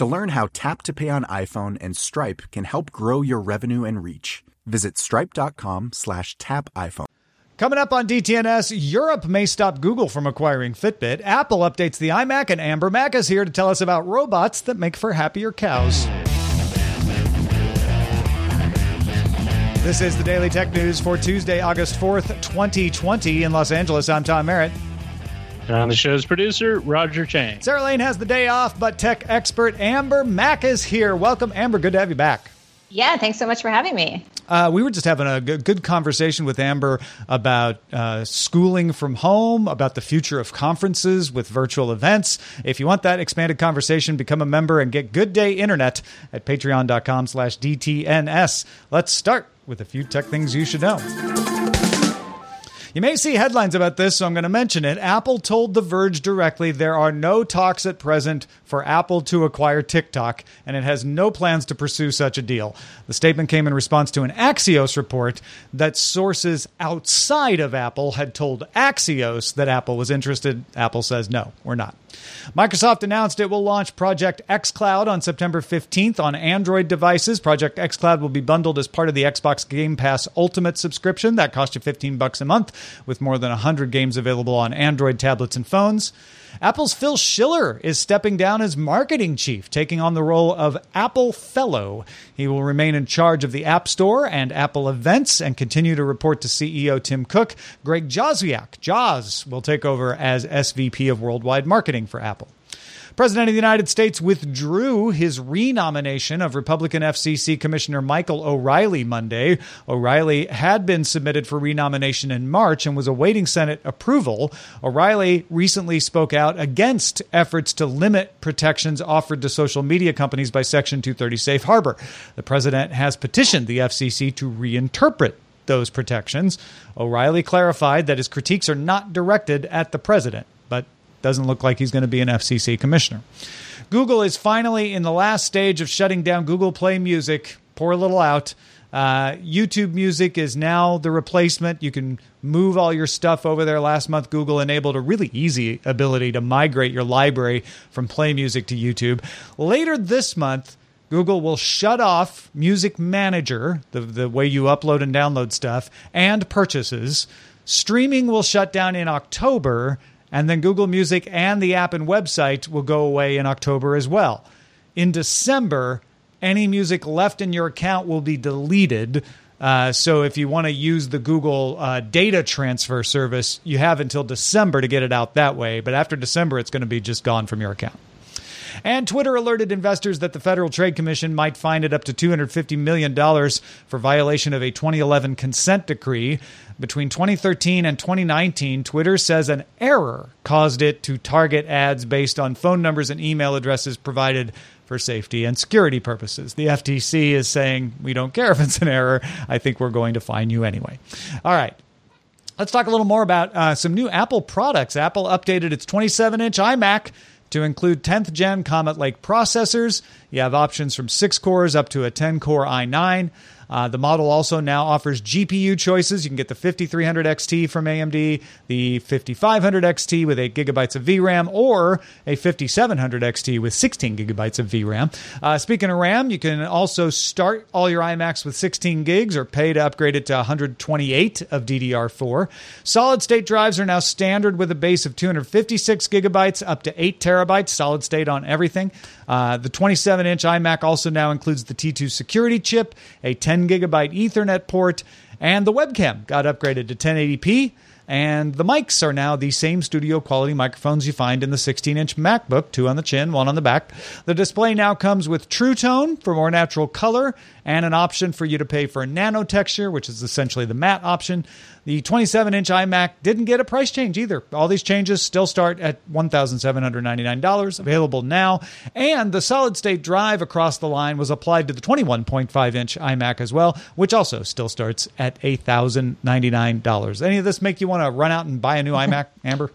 To learn how Tap to Pay on iPhone and Stripe can help grow your revenue and reach, visit stripe.com slash tap iPhone. Coming up on DTNS, Europe may stop Google from acquiring Fitbit. Apple updates the iMac, and Amber Mac is here to tell us about robots that make for happier cows. This is the Daily Tech News for Tuesday, August 4th, 2020 in Los Angeles. I'm Tom Merritt. And I'm the show's producer, Roger Chang. Sarah Lane has the day off, but tech expert Amber Mac is here. Welcome, Amber. Good to have you back. Yeah, thanks so much for having me. Uh, we were just having a good, good conversation with Amber about uh, schooling from home, about the future of conferences with virtual events. If you want that expanded conversation, become a member and get Good Day Internet at patreon.com slash DTNS. Let's start with a few tech things you should know. You may see headlines about this, so I'm going to mention it. Apple told The Verge directly there are no talks at present for Apple to acquire TikTok, and it has no plans to pursue such a deal. The statement came in response to an Axios report that sources outside of Apple had told Axios that Apple was interested. Apple says, no, we're not. Microsoft announced it will launch Project xCloud on September 15th on Android devices. Project xCloud will be bundled as part of the Xbox Game Pass Ultimate subscription. That costs you 15 bucks a month with more than 100 games available on Android tablets and phones. Apple's Phil Schiller is stepping down as marketing chief, taking on the role of Apple Fellow. He will remain in charge of the App Store and Apple events and continue to report to CEO Tim Cook. Greg Joswiak, Joz, will take over as SVP of Worldwide Marketing for Apple. President of the United States withdrew his renomination of Republican FCC Commissioner Michael O'Rielly Monday. O'Rielly had been submitted for renomination in March and was awaiting Senate approval. O'Rielly recently spoke out against efforts to limit protections offered to social media companies by Section 230 Safe Harbor. The president has petitioned the FCC to reinterpret those protections. O'Rielly clarified that his critiques are not directed at the president, but doesn't look like he's going to be an FCC commissioner. Google is finally in the last stage of shutting down Google Play Music. Pour a little out. Uh, YouTube Music is now the replacement. You can move all your stuff over there. Last month, Google enabled a really easy ability to migrate your library from Play Music to YouTube. Later this month, Google will shut off Music Manager, the, the way you upload and download stuff, and purchases. Streaming will shut down in October, and then Google Music and the app and website will go away in October as well. In December, any music left in your account will be deleted. Uh, so if you want to use the Google uh, data transfer service, you have until December to get it out that way. But after December, it's going to be just gone from your account. And Twitter alerted investors that the Federal Trade Commission might fine it up to $250 million for violation of a 2011 consent decree. Between 2013 and 2019, Twitter says an error caused it to target ads based on phone numbers and email addresses provided for safety and security purposes. The FTC is saying, we don't care if it's an error. I think we're going to fine you anyway. All right. Let's talk a little more about uh, some new Apple products. Apple updated its 27 inch iMac to include 10th gen Comet Lake processors. You have options from 6 cores up to a 10 core i9. Uh, the model also now offers GPU choices. You can get the 5300 XT from AMD, the 5500 XT with 8 gigabytes of VRAM, or a 5700 XT with 16 gigabytes of VRAM. Uh, speaking of RAM, you can also start all your iMacs with 16 gigs or pay to upgrade it to 128 of DDR4. Solid state drives are now standard with a base of 256 gigabytes up to 8 terabytes solid state on everything. Uh, the 27 inch iMac also now includes the T2 security chip, a 10 gigabyte Ethernet port, and the webcam got upgraded to 1080p. And the mics are now the same studio quality microphones you find in the 16 inch MacBook, two on the chin, one on the back. The display now comes with True Tone for more natural color and an option for you to pay for a nano texture, which is essentially the matte option. The 27 inch iMac didn't get a price change either. All these changes still start at $1,799, available now. And the solid state drive across the line was applied to the 21.5 inch iMac as well, which also still starts at $1,099. Any of this make you want to run out and buy a new iMac, Amber?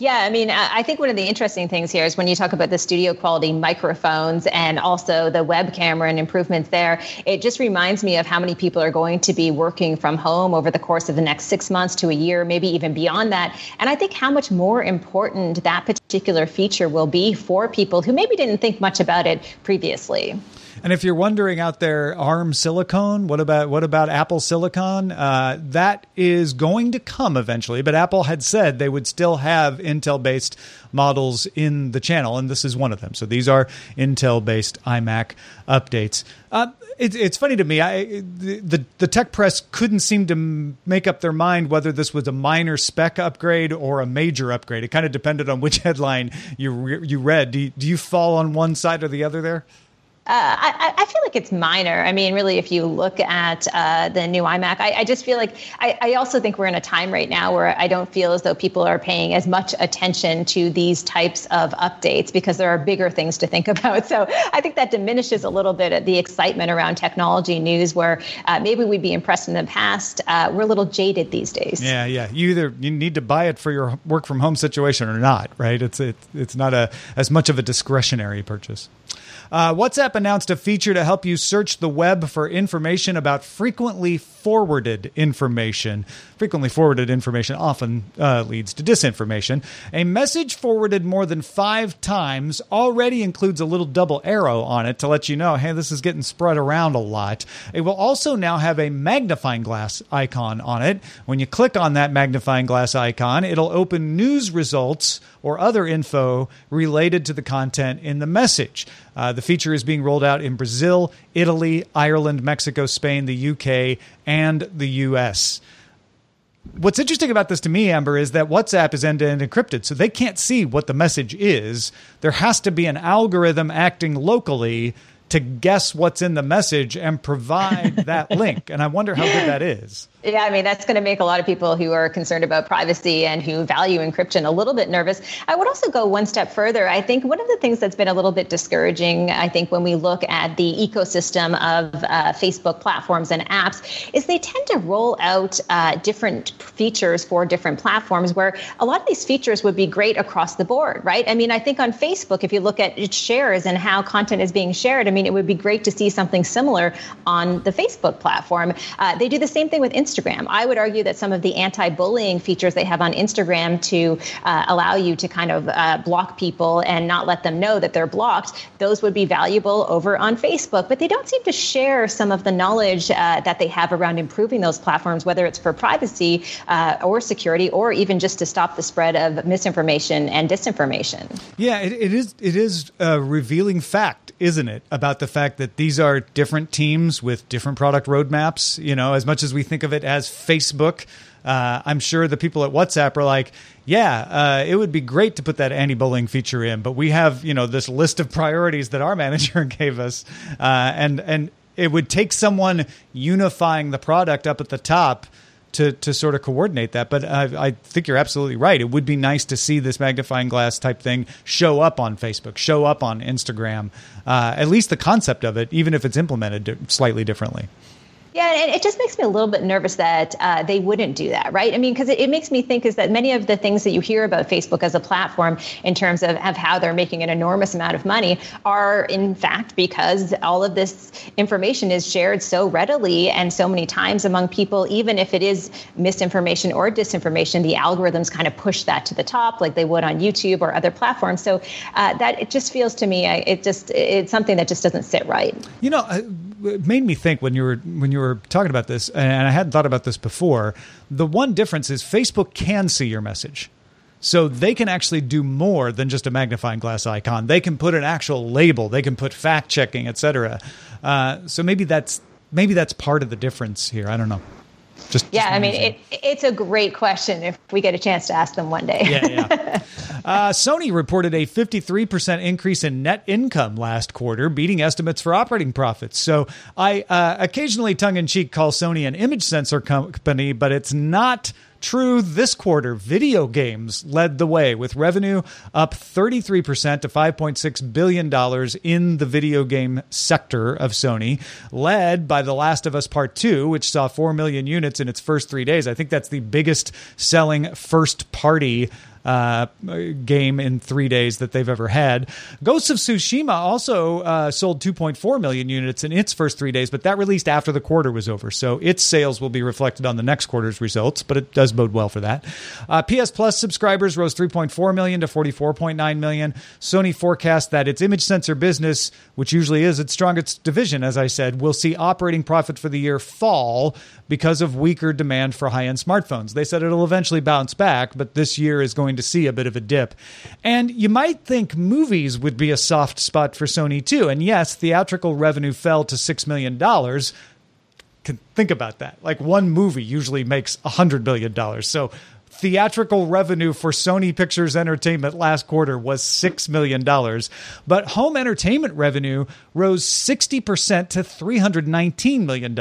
Yeah, I mean, I think one of the interesting things here is when you talk about the studio quality microphones and also the web camera and improvements there, it just reminds me of how many people are going to be working from home over the course of the next six months to a year, maybe even beyond that. And I think how much more important that particular feature will be for people who maybe didn't think much about it previously. And if you're wondering out there, ARM silicon, what about what about Apple Silicon? Uh, that is going to come eventually, but Apple had said they would still have Intel-based models in the channel, and this is one of them. So these are Intel-based iMac updates. Uh, it, it's funny to me. I, the the tech press couldn't seem to make up their mind whether this was a minor spec upgrade or a major upgrade. It kind of depended on which headline you you read. Do you, do you fall on one side or the other there? Uh, I, I, feel like it's minor. I mean, really, if you look at uh, the new iMac, I, I just feel like I, I, also think we're in a time right now where I don't feel as though people are paying as much attention to these types of updates because there are bigger things to think about. So I think that diminishes a little bit the excitement around technology news, where uh, maybe we'd be impressed in the past. Uh, we're a little jaded these days. Yeah, yeah. You either you need to buy it for your work from home situation or not, right? It's it's it's not a as much of a discretionary purchase. Uh, WhatsApp announced a feature to help you search the web for information about frequently forwarded information. Frequently forwarded information often uh, leads to disinformation. A message forwarded more than five times already includes a little double arrow on it to let you know, hey, this is getting spread around a lot. It will also now have a magnifying glass icon on it. When you click on that magnifying glass icon, it'll open news results or other info related to the content in the message. Uh, the feature is being rolled out in Brazil, Italy, Ireland, Mexico, Spain, the UK, and the US. What's interesting about this to me, Amber, is that WhatsApp is end to end encrypted, so they can't see what the message is. There has to be an algorithm acting locally to guess what's in the message and provide that link. And I wonder how good that is. Yeah, I mean, that's going to make a lot of people who are concerned about privacy and who value encryption a little bit nervous. I would also go one step further. I think one of the things that's been a little bit discouraging, I think, when we look at the ecosystem of uh, Facebook platforms and apps, is they tend to roll out uh, different features for different platforms where a lot of these features would be great across the board, right? I mean, I think on Facebook, if you look at its shares and how content is being shared, I mean, it would be great to see something similar on the Facebook platform. Uh, they do the same thing with Instagram. Instagram. I would argue that some of the anti bullying features they have on Instagram to uh, allow you to kind of uh, block people and not let them know that they're blocked, those would be valuable over on Facebook. But they don't seem to share some of the knowledge uh, that they have around improving those platforms, whether it's for privacy uh, or security or even just to stop the spread of misinformation and disinformation. Yeah, it, it is. It is a revealing fact, isn't it, about the fact that these are different teams with different product roadmaps. You know, as much as we think of it it as Facebook. Uh, I'm sure the people at WhatsApp are like, yeah, uh, it would be great to put that anti-bullying feature in, but we have you know this list of priorities that our manager gave us, uh, and and it would take someone unifying the product up at the top to to sort of coordinate that. But I, I, think you're absolutely right. It would be nice to see this magnifying glass type thing show up on Facebook, show up on Instagram. Uh, at least the concept of it, even if it's implemented slightly differently. Yeah, and it just makes me a little bit nervous that uh, they wouldn't do that, right? I mean, because it, it, makes me think is that many of the things that you hear about Facebook as a platform in terms of, of how they're making an enormous amount of money are, in fact, because all of this information is shared so readily and so many times among people, even if it is misinformation or disinformation, the algorithms kind of push that to the top like they would on YouTube or other platforms. So uh, that it just feels to me, it just it's something that just doesn't sit right. You know, it made me think when you were when you were talking about this, and I hadn't thought about this before. The one difference is Facebook can see your message. So they can actually do more than just a magnifying glass icon. They can put an actual label. They can put fact checking, etc. Uh, so maybe that's maybe that's part of the difference here. I don't know. Just, yeah, just I mean, it, it's a great question if we get a chance to ask them one day. yeah, yeah. Uh, Sony reported a 53% increase in net income last quarter, beating estimates for operating profits. So I uh, occasionally tongue in cheek call Sony an image sensor company, but it's not True, this quarter, video games led the way with revenue up 33% to $5.6 billion in the video game sector of Sony, led by The Last of Us Part 2, which saw 4 million units in its first three days. I think that's the biggest selling first party uh, game in three days that they've ever had. Ghosts of Tsushima also uh, sold 2.4 million units in its first three days, but that released after the quarter was over. So its sales will be reflected on the next quarter's results, but it does bode well for that. Uh, PS Plus subscribers rose 3.4 million to 44.9 million. Sony forecasts that its image sensor business, which usually is its strongest division, as I said, will see operating profit for the year fall because of weaker demand for high end smartphones. They said it'll eventually bounce back, but this year is going to see a bit of a dip. And you might think movies would be a soft spot for Sony too. And yes, theatrical revenue fell to $6 million. Think about that. Like one movie usually makes a hundred billion dollars. So theatrical revenue for Sony Pictures Entertainment last quarter was $6 million, but home entertainment revenue rose 60% to $319 million.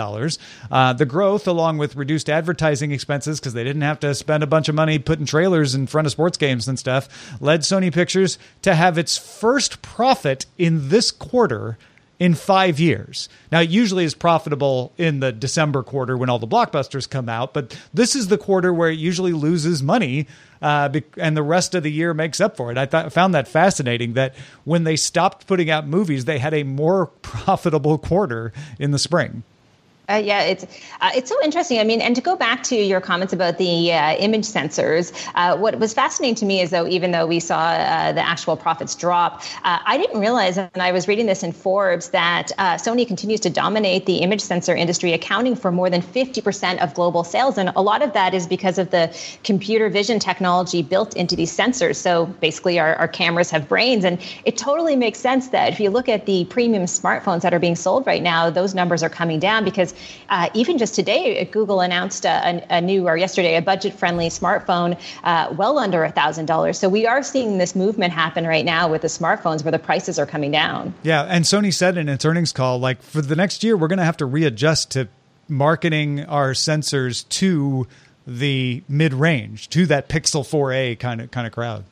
Uh, the growth, along with reduced advertising expenses, because they didn't have to spend a bunch of money putting trailers in front of sports games and stuff, led Sony Pictures to have its first profit in this quarter in five years. Now, it usually is profitable in the December quarter when all the blockbusters come out, but this is the quarter where it usually loses money, uh, and the rest of the year makes up for it. I th- found that fascinating that when they stopped putting out movies, they had a more profitable quarter in the spring. Uh, yeah, it's uh, it's so interesting. I mean, and to go back to your comments about the uh, image sensors, uh, what was fascinating to me is though, even though we saw uh, the actual profits drop, uh, I didn't realize, and I was reading this in Forbes, that Sony continues to dominate the image sensor industry, accounting for more than 50% of global sales, and a lot of that is because of the computer vision technology built into these sensors. So basically, our, our cameras have brains, and it totally makes sense that if you look at the premium smartphones that are being sold right now, those numbers are coming down because uh, even just today, Google announced a, a, new, or yesterday, a budget friendly smartphone uh, well under $1,000. So we are seeing this movement happen right now with the smartphones where the prices are coming down. Yeah. And Sony said in its earnings call, like for the next year, we're going to have to readjust to marketing our sensors to the mid range, to that Pixel 4a kind of kind of crowd.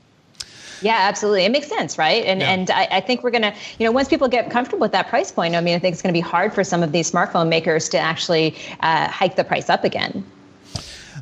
Yeah, absolutely. It makes sense, right? And yeah. and I, I, think we're gonna, you know, once people get comfortable with that price point, I mean, I think it's going to be hard for some of these smartphone makers to actually uh, hike the price up again.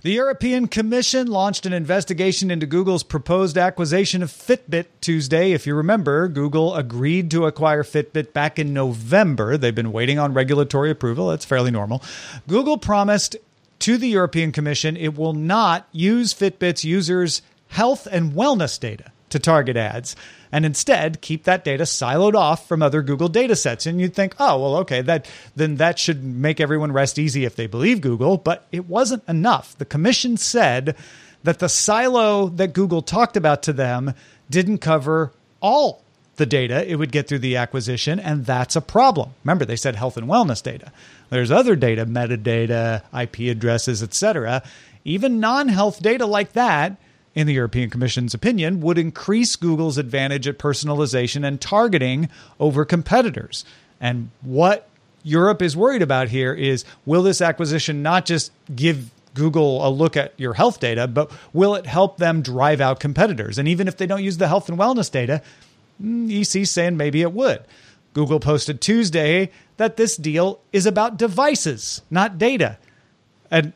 The European Commission launched an investigation into Google's proposed acquisition of Fitbit Tuesday. If you remember, Google agreed to acquire Fitbit back in November. They've been waiting on regulatory approval. That's fairly normal. Google promised to the European Commission it will not use Fitbit's users' health and wellness data to target ads and instead keep that data siloed off from other Google data sets. And you'd think, oh, well, okay, that then that should make everyone rest easy if they believe Google, but it wasn't enough. The commission said that the silo that Google talked about to them didn't cover all the data it would get through the acquisition, and that's a problem. Remember, they said health and wellness data. There's other data, metadata, IP addresses, etc. Even non-health data like that in the European Commission's opinion, would increase Google's advantage at personalization and targeting over competitors. And what Europe is worried about here is will this acquisition not just give Google a look at your health data, but will it help them drive out competitors? And even if they don't use the health and wellness data, mm, EC's saying maybe it would. Google posted Tuesday that this deal is about devices, not data. And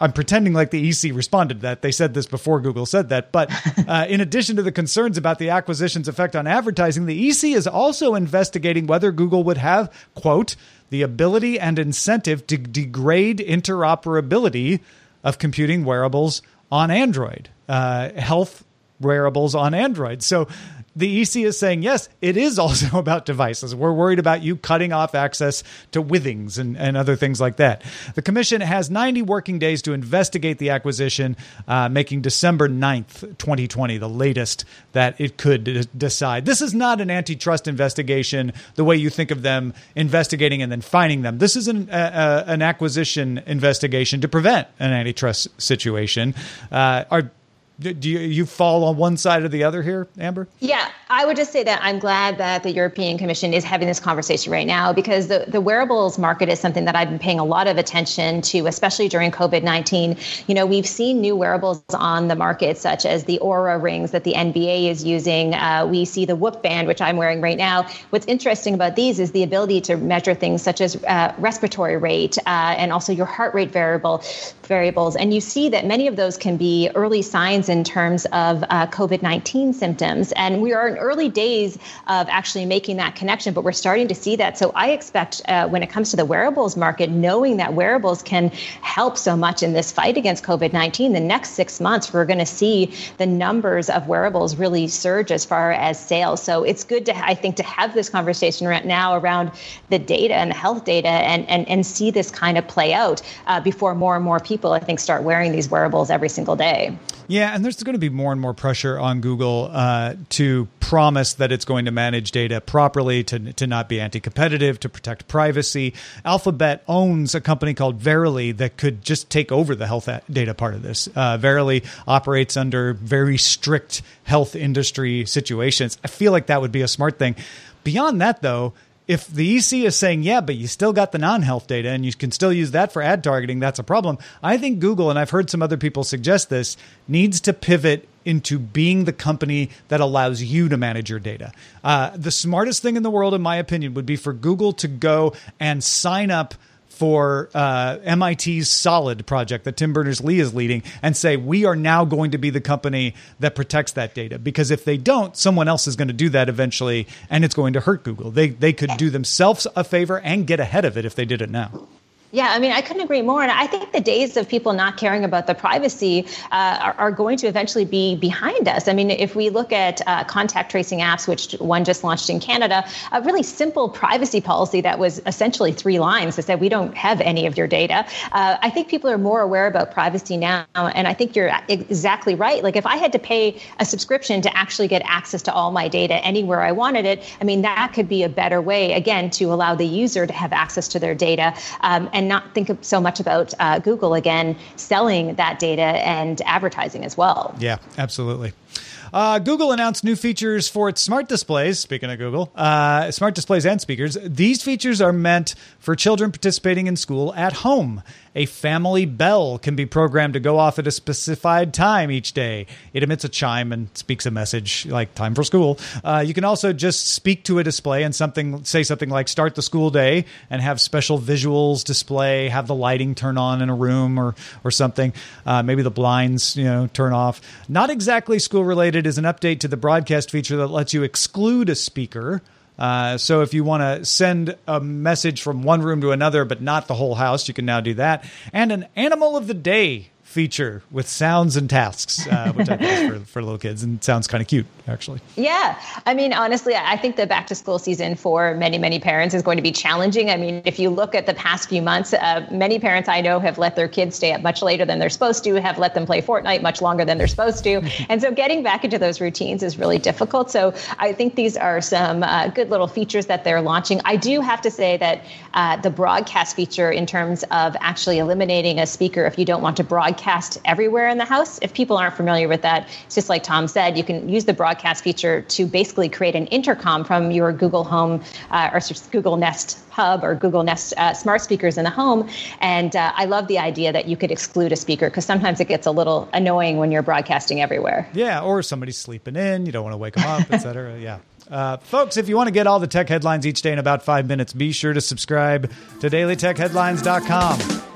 I'm pretending like the EC responded to that. They said this before Google said that. But uh, in addition to the concerns about the acquisition's effect on advertising, the EC is also investigating whether Google would have, quote, the ability and incentive to degrade interoperability of computing wearables on Android, uh, health wearables on Android. So the EC is saying, yes, it is also about devices. We're worried about you cutting off access to withings and, and other things like that. The commission has 90 working days to investigate the acquisition, uh, making December 9th, 2020, the latest that it could d- decide. This is not an antitrust investigation the way you think of them investigating and then finding them. This is an, uh, an acquisition investigation to prevent an antitrust situation. Uh, are do you, you fall on one side or the other here, Amber? Yeah, I would just say that I'm glad that the European Commission is having this conversation right now because the, the wearables market is something that I've been paying a lot of attention to, especially during COVID 19. You know, we've seen new wearables on the market, such as the Oura rings that the NBA is using. Uh, we see the Whoop band, which I'm wearing right now. What's interesting about these is the ability to measure things such as uh, respiratory rate uh, and also your heart rate variable variables. And you see that many of those can be early signs in terms of uh, COVID 19 symptoms. And we are in early days of actually making that connection, but we're starting to see that. So I expect uh, when it comes to the wearables market, knowing that wearables can help so much in this fight against COVID 19, the next six months, we're going to see the numbers of wearables really surge as far as sales. So it's good to, I think, to have this conversation right now around the data and the health data and, and, and see this kind of play out uh, before more and more people, I think, start wearing these wearables every single day. Yeah, and there's going to be more and more pressure on Google uh, to promise that it's going to manage data properly, to, to not be anti competitive, to protect privacy. Alphabet owns a company called Verily that could just take over the health data part of this. Uh, Verily operates under very strict health industry situations. I feel like that would be a smart thing. Beyond that, though, if the EC is saying, yeah, but you still got the non health data and you can still use that for ad targeting, that's a problem. I think Google, and I've heard some other people suggest this, needs to pivot into being the company that allows you to manage your data. Uh, the smartest thing in the world, in my opinion, would be for Google to go and sign up for uh, MIT's Solid project that Tim Berners Lee is leading and say, we are now going to be the company that protects that data. Because if they don't, someone else is going to do that eventually and it's going to hurt Google. They, they could do themselves a favor and get ahead of it if they did it now. Yeah, I mean, I couldn't agree more. And I think the days of people not caring about the privacy uh, are, are, going to eventually be behind us. I mean, if we look at uh, contact tracing apps, which one just launched in Canada, a really simple privacy policy that was essentially three lines that said we don't have any of your data. Uh, I think people are more aware about privacy now. And I think you're exactly right. Like, if I had to pay a subscription to actually get access to all my data anywhere I wanted it, I mean, that could be a better way, again, to allow the user to have access to their data. Um, and not think so much about uh, Google again selling that data and advertising as well. Yeah, absolutely. Uh, Google announced new features for its smart displays. Speaking of Google, uh, smart displays and speakers. These features are meant for children participating in school at home. A family bell can be programmed to go off at a specified time each day. It emits a chime and speaks a message like "time for school." Uh, you can also just speak to a display and something say something like "start the school day" and have special visuals display, have the lighting turn on in a room or or something. Uh, maybe the blinds you know turn off. Not exactly school related is an update to the broadcast feature that lets you exclude a speaker. Uh, so if you want to send a message from one room to another, but not the whole house, you can now do that. And an animal of the day feature with sounds and tasks, uh, which I think for, for little kids and sounds kind of cute, actually. Yeah. I mean, honestly, I think the back to school season for many, many parents is going to be challenging. I mean, if you look at the past few months, uh, many parents I know have let their kids stay up much later than they're supposed to, have let them play Fortnite much longer than they're supposed to. and so getting back into those routines is really difficult. So I think these are some uh, good little features that they're launching. I do have to say that uh, the broadcast feature, in terms of actually eliminating a speaker if you don't want to broadcast broadcast everywhere in the house. If people aren't familiar with that, it's just like Tom said, you can use the broadcast feature to basically create an intercom from your Google Home uh, or Google Nest Hub or Google Nest uh, smart speakers in the home. And uh, I love the idea that you could exclude a speaker because sometimes it gets a little annoying when you're broadcasting everywhere. Yeah, or somebody's sleeping in, you don't want to wake them up, etc. Yeah. Uh, folks, if you want to get all the tech headlines each day in about five minutes, be sure to subscribe to dailytechheadlines.com.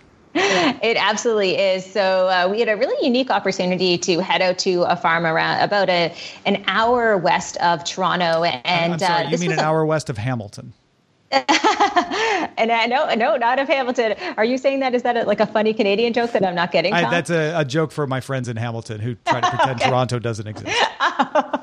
It absolutely is. So uh, we had a really unique opportunity to head out to a farm around about a an hour west of Toronto, and I'm sorry, uh, you mean an a- hour west of Hamilton? and I no, no, not of Hamilton. Are you saying that? Is that a, like a funny Canadian joke that I'm not getting? I, that's a, a joke for my friends in Hamilton who try to pretend Toronto doesn't exist.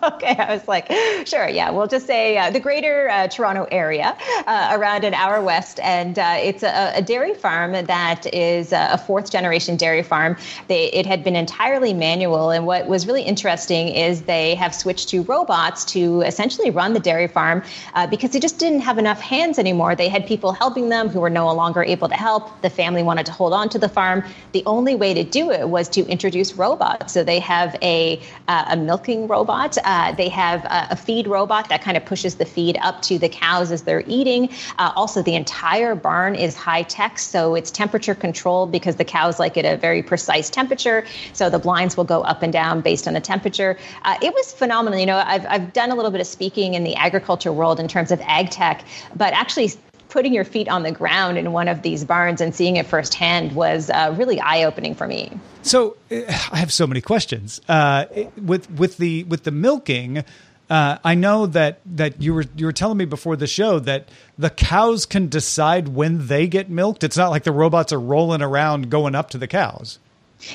okay, I was like, sure, yeah, we'll just say uh, the greater uh, Toronto area, uh, around an hour west, and uh, it's a, a, dairy farm that is a fourth generation dairy farm. They, it had been entirely manual, and what was really interesting is they have switched to robots to essentially run the dairy farm uh, because they just didn't have enough hands anymore. They had people helping them who were no longer able to help. The family wanted to hold on to the farm. The only way to do it was to introduce robots. So they have a, uh, a milking robot. Uh, they have a, a, feed robot that kind of pushes the feed up to the cows as they're eating. Uh, also, the entire barn is high tech, so it's temperature controlled because the cows like it at a very precise temperature. So the blinds will go up and down based on the temperature. Uh, it was phenomenal. You know, I've, I've done a little bit of speaking in the agriculture world in terms of ag tech, but actually putting your feet on the ground in one of these barns and seeing it firsthand was uh, really eye opening for me. So uh, I have so many questions uh, with with the with the milking. Uh, I know that that you were you were telling me before the show that the cows can decide when they get milked. It's not like the robots are rolling around going up to the cows.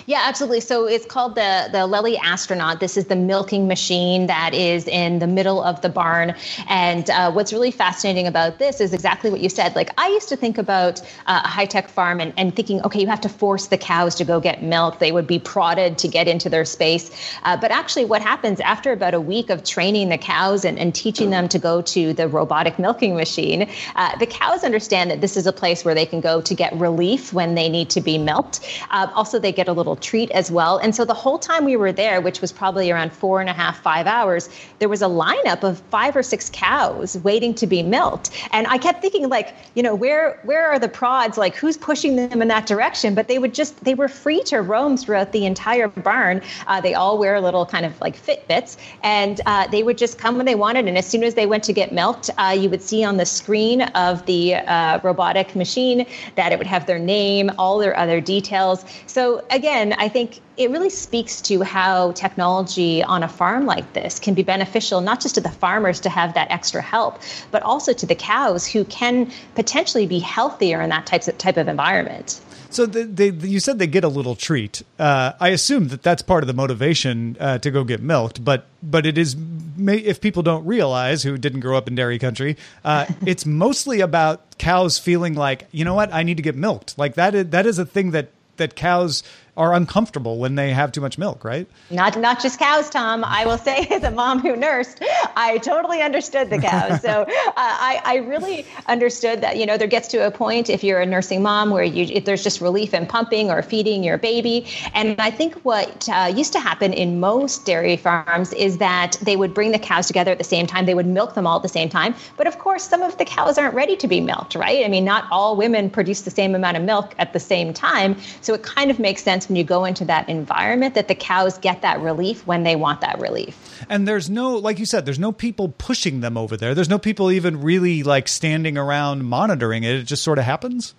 Yeah, absolutely. So it's called the the Lely Astronaut. This is the milking machine that is in the middle of the barn. And uh, what's really fascinating about this is exactly what you said. Like I used to think about uh, a high tech farm and, and thinking, okay, you have to force the cows to go get milk. They would be prodded to get into their space. Uh, but actually, what happens after about a week of training the cows and, and teaching them to go to the robotic milking machine, uh, the cows understand that this is a place where they can go to get relief when they need to be milked. Uh, also, they get a a little treat as well. And so the whole time we were there, which was probably around four and a half, five hours, there was a lineup of five or six cows waiting to be milked. And I kept thinking, like, you know, where where are the prods? Like, who's pushing them in that direction? But they would just they were free to roam throughout the entire barn. Uh, they all wear little kind of like Fitbits, and uh, they would just come when they wanted. And as soon as they went to get milked, uh, you would see on the screen of the uh, robotic machine that it would have their name, all their other details. So again, I think it really speaks to how technology on a farm like this can be beneficial not just to the farmers to have that extra help, but also to the cows who can potentially be healthier in that type of, type of environment. So they, they, you said they get a little treat. Uh, I assume that that's part of the motivation uh, to go get milked. But but it is if people don't realize who didn't grow up in dairy country, uh, it's mostly about cows feeling like you know what I need to get milked. Like that is, that is a thing that that cows are uncomfortable when they have too much milk, right? Not not just cows, Tom. I will say, as a mom who nursed, I totally understood the cows. So uh, I I really understood that you know there gets to a point if you're a nursing mom where you if there's just relief in pumping or feeding your baby, and I think what uh, used to happen in most dairy farms is that they would bring the cows together at the same time. They would milk them all at the same time, but of course some of the cows aren't ready to be milked, right? I mean, not all women produce the same amount of milk at the same time, so it kind of makes sense sense when you go into that environment that the cows get that relief when they want that relief. And there's no, like you said, there's no people pushing them over there. There's no people even really like standing around monitoring it. It just sort of happens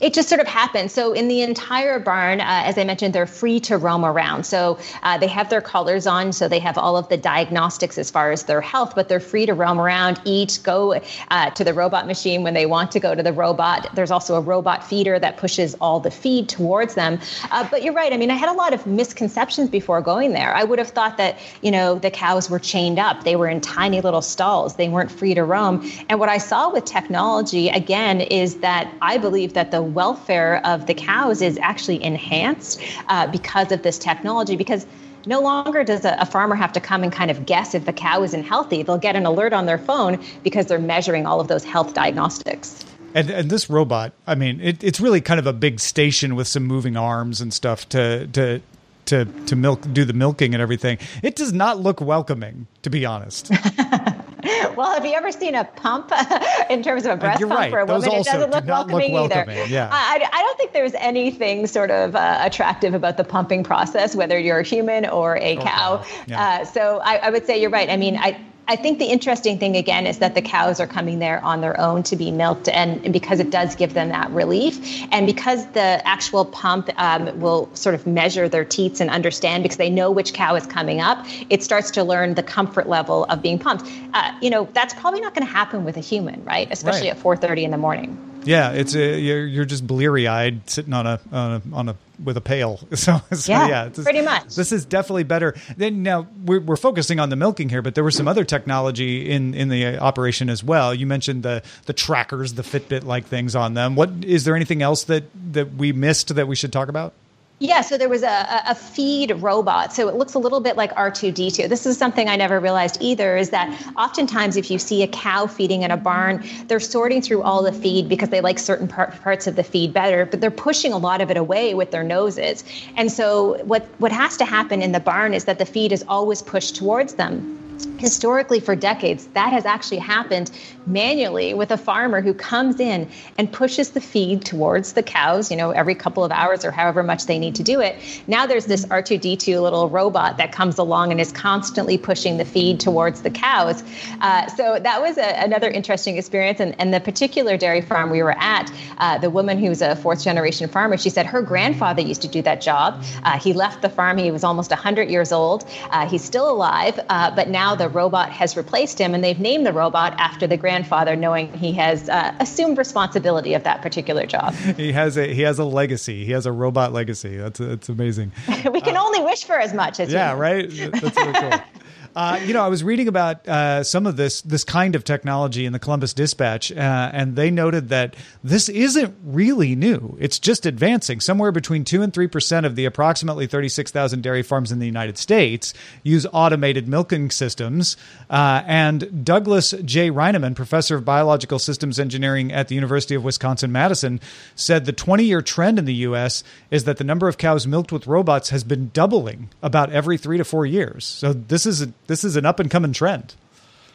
it just sort of happens. So in the entire barn, uh, as I mentioned, they're free to roam around. So uh, they have their collars on, so they have all of the diagnostics as far as their health, but they're free to roam around, eat, go uh, to the robot machine when they want to go to the robot. There's also a robot feeder that pushes all the feed towards them. Uh, but you're right. I mean, I had a lot of misconceptions before going there. I would have thought that you know the cows were chained up. They were in tiny little stalls. They weren't free to roam. And what I saw with technology again is that I believe that the welfare of the cows is actually enhanced uh, because of this technology. Because no longer does a, a, farmer have to come and kind of guess if the cow isn't healthy. They'll get an alert on their phone because they're measuring all of those health diagnostics. And, and this robot, I mean, it, it's really kind of a big station with some moving arms and stuff to to to to milk do the milking and everything. It does not look welcoming, to be honest. well, have you ever seen a pump in terms of a breast You're pump right. for a Those woman? it doesn't look welcoming, look welcoming, either. Yeah. I, I, don't think there's anything sort of uh, attractive about the pumping process, whether you're a human or a or cow. Yeah. Uh, so I, I would say you're right. I mean, I I think the interesting thing again is that the cows are coming there on their own to be milked, and because it does give them that relief, and because the actual pump um, will sort of measure their teats and understand because they know which cow is coming up, it starts to learn the comfort level of being pumped. Uh, you know, that's probably not going to happen with a human, right? Especially Right. at 4:30 in the morning. Yeah, it's a, you're you're just bleary eyed sitting on a, on a on a with a pail. So, so Yeah, yeah, it's- pretty much. This is definitely better. Then now we're we're focusing on the milking here, but there was some other technology in in the uh, operation as well. You mentioned the the trackers, the Fitbit like things on them. What is there anything else that that we missed that we should talk about? Yeah, so there was a, a feed robot. So it looks a little bit like R2D2. This is something I never realized either is that oftentimes if you see a cow feeding in a barn, they're sorting through all the feed because they like certain par- parts of the feed better, but they're pushing a lot of it away with their noses. And so what, what has to happen in the barn is that the feed is always pushed towards them historically for decades that has actually happened manually with a farmer who comes in and pushes the feed towards the cows you know every couple of hours or however much they need to do it. Now there's this r2d2 little robot that comes along and is constantly pushing the feed towards the cows. Uh, so that was a, another interesting experience. And, and the particular dairy farm we were at uh, the woman who's a fourth generation farmer she said her grandfather used to do that job. Uh, he left the farm. He was almost 100 years old. Uh, he's still alive uh, but now the robot has replaced him and they've named the robot after the grandfather knowing he has uh, assumed responsibility of that particular job He has a he has a legacy. He has a robot legacy. That's that's amazing. we can only wish for as much as Yeah, right. That's really cool. Uh, you know, I was reading about uh, some of this this kind of technology in the Columbus Dispatch, uh, and they noted that this isn't really new. It's just advancing. Somewhere between two and three percent of the approximately thirty six thousand dairy farms in the United States use automated milking systems. Uh, and Douglas J. Reinemann, professor of biological systems engineering at the University of Wisconsin Madison, said the twenty year trend in the U.S. is that the number of cows milked with robots has been doubling about every three to four years. So this is a, this is an up and coming trend.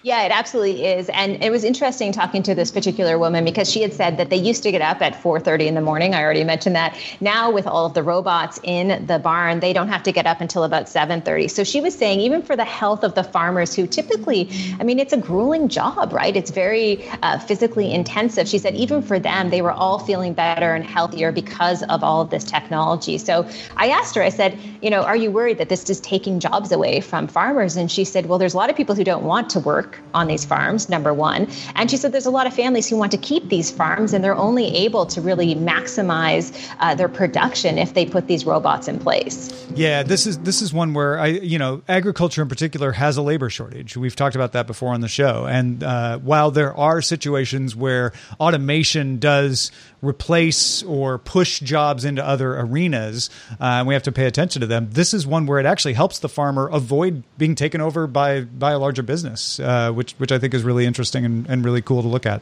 Yeah, it absolutely is. And it was interesting talking to this particular woman because she had said that they used to get up at 4:30 in the morning. I already mentioned that. Now with all of the robots in the barn, they don't have to get up until about 7:30. So she was saying even for the health of the farmers who typically, I mean, it's a grueling job, right? It's very uh, physically intensive. She said even for them, they were all feeling better and healthier because of all of this technology. So I asked her, I said, you know, are you worried that this is taking jobs away from farmers? And she said, well, there's a lot of people who don't want to work on these farms, number one. And she said there's a lot of families who want to keep these farms and they're only able to really maximize uh, their production if they put these robots in place. Yeah, this is this is one where I, you know, agriculture in particular has a labor shortage. We've talked about that before on the show. And uh, while there are situations where automation does replace or push jobs into other arenas, uh, and we have to pay attention to them. This is one where it actually helps the farmer avoid being taken over by by a larger business, uh, Uh, which which I think is really interesting and, and really cool to look at.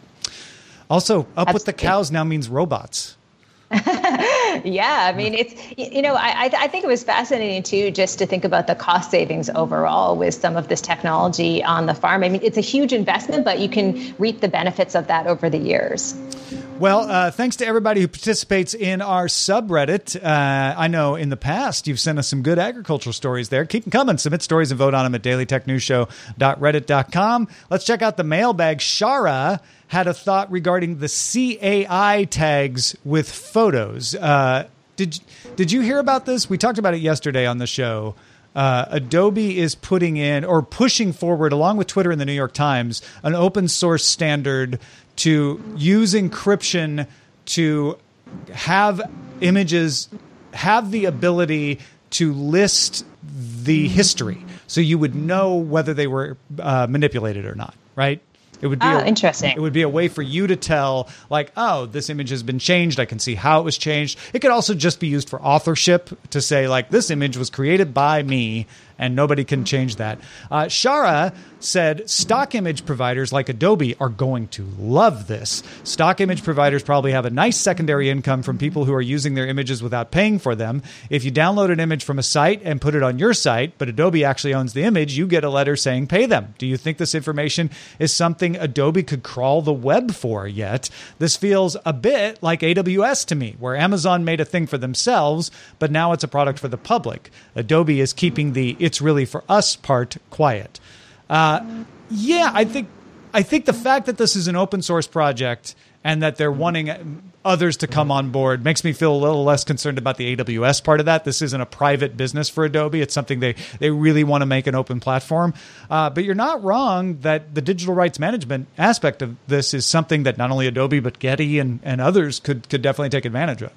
Also, up Absolutely. with the cows now means robots. yeah, I mean, it's you know, I I think it was fascinating too, just to think about the cost savings overall with some of this technology on the farm. I mean, it's a huge investment, but you can reap the benefits of that over the years. Well, uh, thanks to everybody who participates in our subreddit. Uh, I know in the past you've sent us some good agricultural stories there. Keep them coming. Submit stories and vote on them at dailytechnewsshow.reddit.com. Let's check out the mailbag. Shara had a thought regarding the CAI tags with photos. Uh, did did you hear about this? We talked about it yesterday on the show. Uh, Adobe is putting in or pushing forward, along with Twitter and the New York Times, an open source standard to use encryption to have images have the ability to list the history so you would know whether they were uh, manipulated or not right it would be oh, a, interesting. It would be a way for you to tell, like, oh, this image has been changed. I can see how it was changed. It could also just be used for authorship to say, like, this image was created by me and nobody can change that. Uh, Shara said stock image providers like Adobe are going to love this. Stock image providers probably have a nice secondary income from people who are using their images without paying for them. If you download an image from a site and put it on your site, but Adobe actually owns the image, you get a letter saying pay them. Do you think this information is something Adobe could crawl the web for yet? This feels a bit like AWS to me, where Amazon made a thing for themselves, but now it's a product for the public. Adobe is keeping the it's really for us part quiet. Uh, yeah, I think I think the fact that this is an open source project and that they're wanting others to come on board makes me feel a little less concerned about the AWS part of that. This isn't a private business for Adobe; it's something they they really want to make an open platform. Uh, but you're not wrong that the digital rights management aspect of this is something that not only Adobe but Getty and, and others could could definitely take advantage of.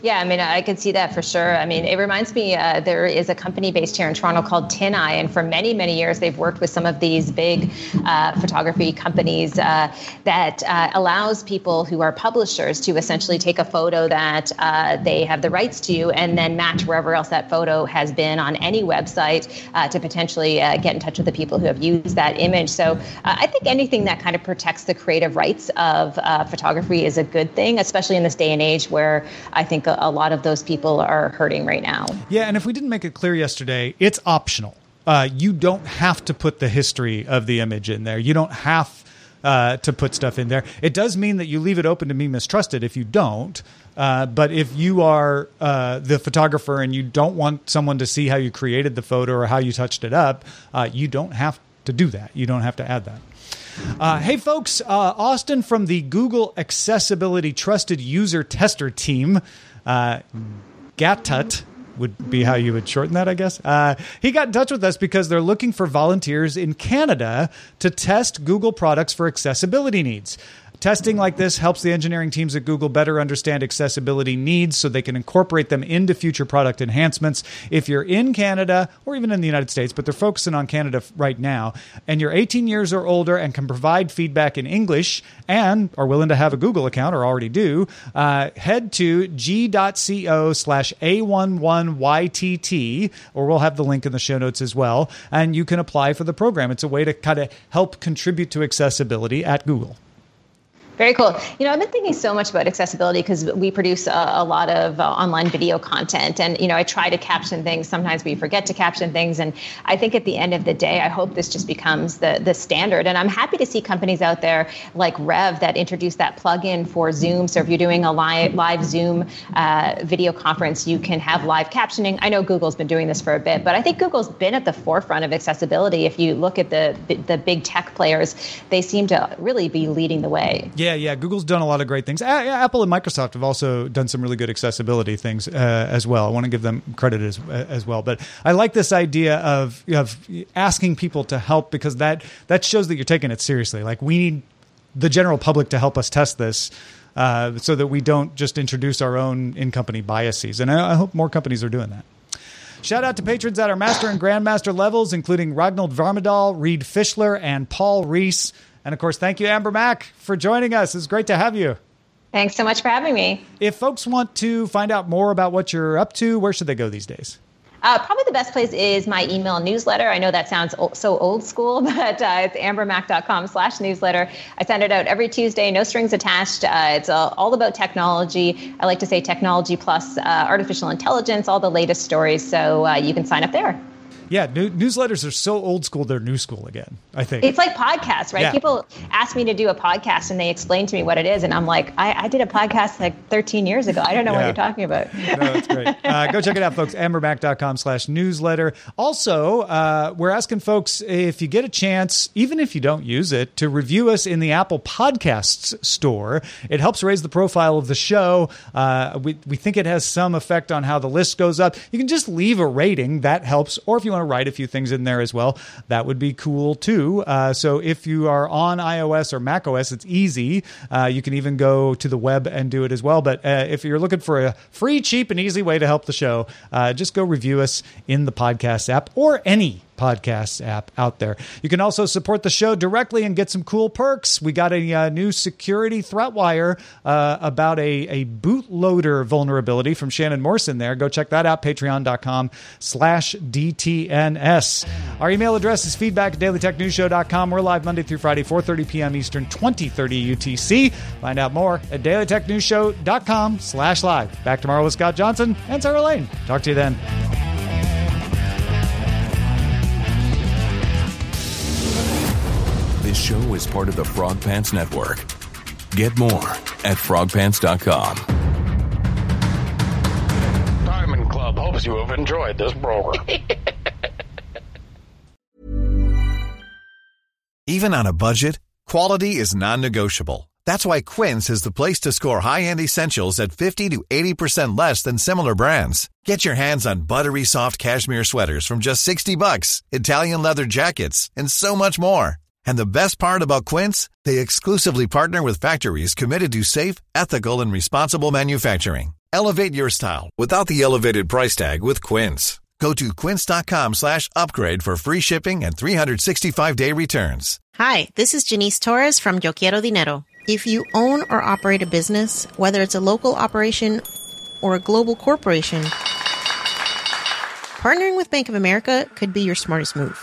Yeah, I mean, I could see that for sure. I mean, it reminds me uh, there is a company based here in Toronto called TinEye, and for many, many years they've worked with some of these big uh, photography companies uh, that uh, allows people who are publishers to essentially take a photo that uh, they have the rights to and then match wherever else that photo has been on any website to potentially get in touch with the people who have used that image. So I think anything that kind of protects the creative rights of photography is a good thing, especially in this day and age where I think a, a lot of those people are hurting right now. Yeah, and if we didn't make it clear yesterday, it's optional. Uh, you don't have to put the history of the image in there. You don't have uh, to put stuff in there. It does mean that you leave it open to be mistrusted if you don't. Uh, but if you are uh, the photographer and you don't want someone to see how you created the photo or how you touched it up, uh, you don't have to do that. You don't have to add that. Uh, hey, folks, uh, Austin from the Google Accessibility Trusted User Tester Team uh, Gatut would be how you would shorten that, I guess. Uh, he got in touch with us because they're looking for volunteers in Canada to test Google products for accessibility needs. Testing like this helps the engineering teams at Google better understand accessibility needs so they can incorporate them into future product enhancements. If you're in Canada or even in the United States, but they're focusing on Canada right now, and you're 18 years or older and can provide feedback in English and are willing to have a Google account or already do, uh, head to g.co slash A11YTT, or we'll have the link in the show notes as well, and you can apply for the program. It's a way to kind of help contribute to accessibility at Google. Very cool. You know, I've been thinking so much about accessibility because we produce a, a lot of uh, online video content, and you know, I try to caption things. Sometimes we forget to caption things, and I think at the end of the day, I hope this just becomes the the standard. And I'm happy to see companies out there like Rev that introduce that plugin for Zoom. So if you're doing a live live Zoom uh, video conference, you can have live captioning. I know Google's been doing this for a bit, but I think Google's been at the forefront of accessibility. If you look at the the big tech players, they seem to really be leading the way. Yeah. Yeah, yeah. Google's done a lot of great things. Apple and Microsoft have also done some really good accessibility things uh, as well. I want to give them credit as as well. But I like this idea of of asking people to help because that that shows that you're taking it seriously. Like we need the general public to help us test this. Uh, so that we don't just introduce our own in-company biases, and I, I hope more companies are doing that. Shout out to patrons at our master and grandmaster levels, including Ragnald Varmadal, Reed Fischler, and Paul Reese. And of course, thank you, Amber Mac, for joining us. It's great to have you. Thanks so much for having me. If folks want to find out more about what you're up to, where should they go these days? Uh, probably the best place is my email newsletter. I know that sounds so old school, but uh, it's ambermac.com slash newsletter. I send it out every Tuesday, no strings attached. Uh, it's uh, all about technology. I like to say technology plus uh, artificial intelligence, all the latest stories. So uh, you can sign up there. Yeah, new, newsletters are so old school, they're new school again, I think. It's like podcasts, right? Yeah. People ask me to do a podcast and they explain to me what it is. And I'm like, I, I did a podcast like 13 years ago. I don't know yeah. what you're talking about. no, that's great. Uh, go check it out, folks. ambermac.com slash newsletter. Also, uh, we're asking folks if you get a chance, even if you don't use it, to review us in the Apple Podcasts store. It helps raise the profile of the show. Uh, we, we think it has some effect on how the list goes up. You can just leave a rating, that helps. Or if you want want to write a few things in there as well, that would be cool too. Uh, so if you are on iOS or Mac OS, it's easy. Uh, you can even go to the web and do it as well. But uh, if you're looking for a free, cheap, and easy way to help the show, uh, just go review us in the podcast app or any podcasts app out there. You can also support the show directly and get some cool perks. We got a uh, new security threat wire uh, about a, a bootloader vulnerability from Shannon Morrison there. Go check that out, patreon.com slash DTNS. Our email address is feedback at dailytechnewsshow.com. We're live Monday through Friday, 4.30 p.m. Eastern, 2030 UTC. Find out more at dailytechnewsshow.com slash live. Back tomorrow with Scott Johnson and Sarah Lane. Talk to you then. This show is part of the Frog Pants Network. Get more at frogpants.com. Diamond Club hopes you have enjoyed this program. Even on a budget, quality is non negotiable. That's why Quince is the place to score high end essentials at 50 to 80% less than similar brands. Get your hands on buttery soft cashmere sweaters from just 60 bucks, Italian leather jackets, and so much more. And the best part about Quince, they exclusively partner with factories committed to safe, ethical and responsible manufacturing. Elevate your style without the elevated price tag with Quince. Go to quince.com/upgrade for free shipping and 365-day returns. Hi, this is Janice Torres from Yo Quiero Dinero. If you own or operate a business, whether it's a local operation or a global corporation, partnering with Bank of America could be your smartest move.